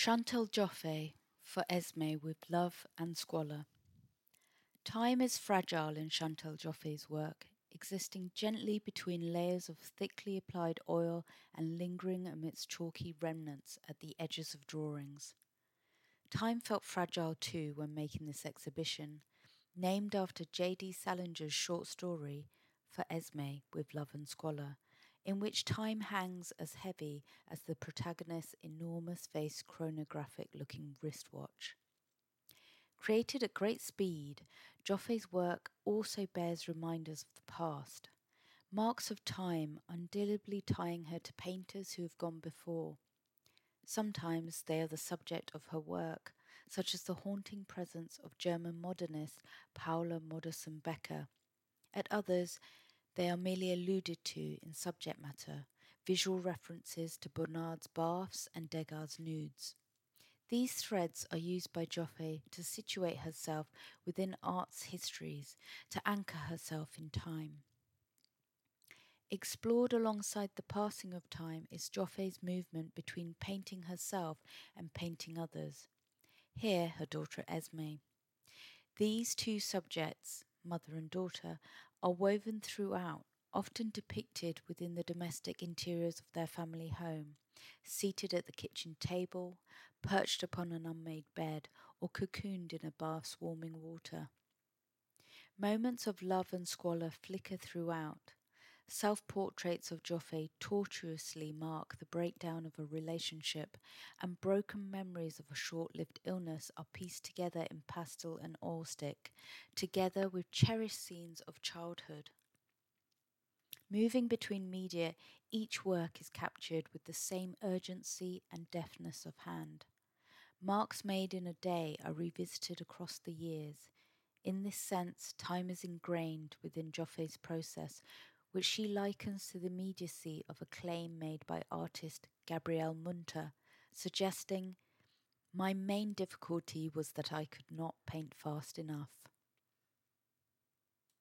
Chantal Joffe for Esme with Love and Squalor. Time is fragile in Chantal Joffe's work, existing gently between layers of thickly applied oil and lingering amidst chalky remnants at the edges of drawings. Time felt fragile too when making this exhibition, named after J.D. Salinger's short story for Esme with Love and Squalor, in which time hangs as heavy as the protagonist's enormous face chronographic looking wristwatch. Created at great speed, Joffe's work also bears reminders of the past, marks of time undelibly tying her to painters who have gone before. Sometimes they are the subject of her work, such as the haunting presence of German modernist Paula Modersohn Becker. At others, they are merely alluded to in subject matter, visual references to Bonnard's baths and Degas' nudes. These threads are used by Joffe to situate herself within art's histories, to anchor herself in time. Explored alongside the passing of time is Joffe's movement between painting herself and painting others. Here, her daughter Esme. These two subjects, mother and daughter, are woven throughout, often depicted within the domestic interiors of their family home, seated at the kitchen table, perched upon an unmade bed, or cocooned in a bath's warming water. Moments of love and squalor flicker throughout. Self portraits of Joffe tortuously mark the breakdown of a relationship, and broken memories of a short lived illness are pieced together in pastel and oil stick, together with cherished scenes of childhood. Moving between media, each work is captured with the same urgency and deftness of hand. Marks made in a day are revisited across the years. In this sense, time is ingrained within Joffe's process, which she likens to the immediacy of a claim made by artist Gabriele Munter, suggesting, My main difficulty was that I could not paint fast enough.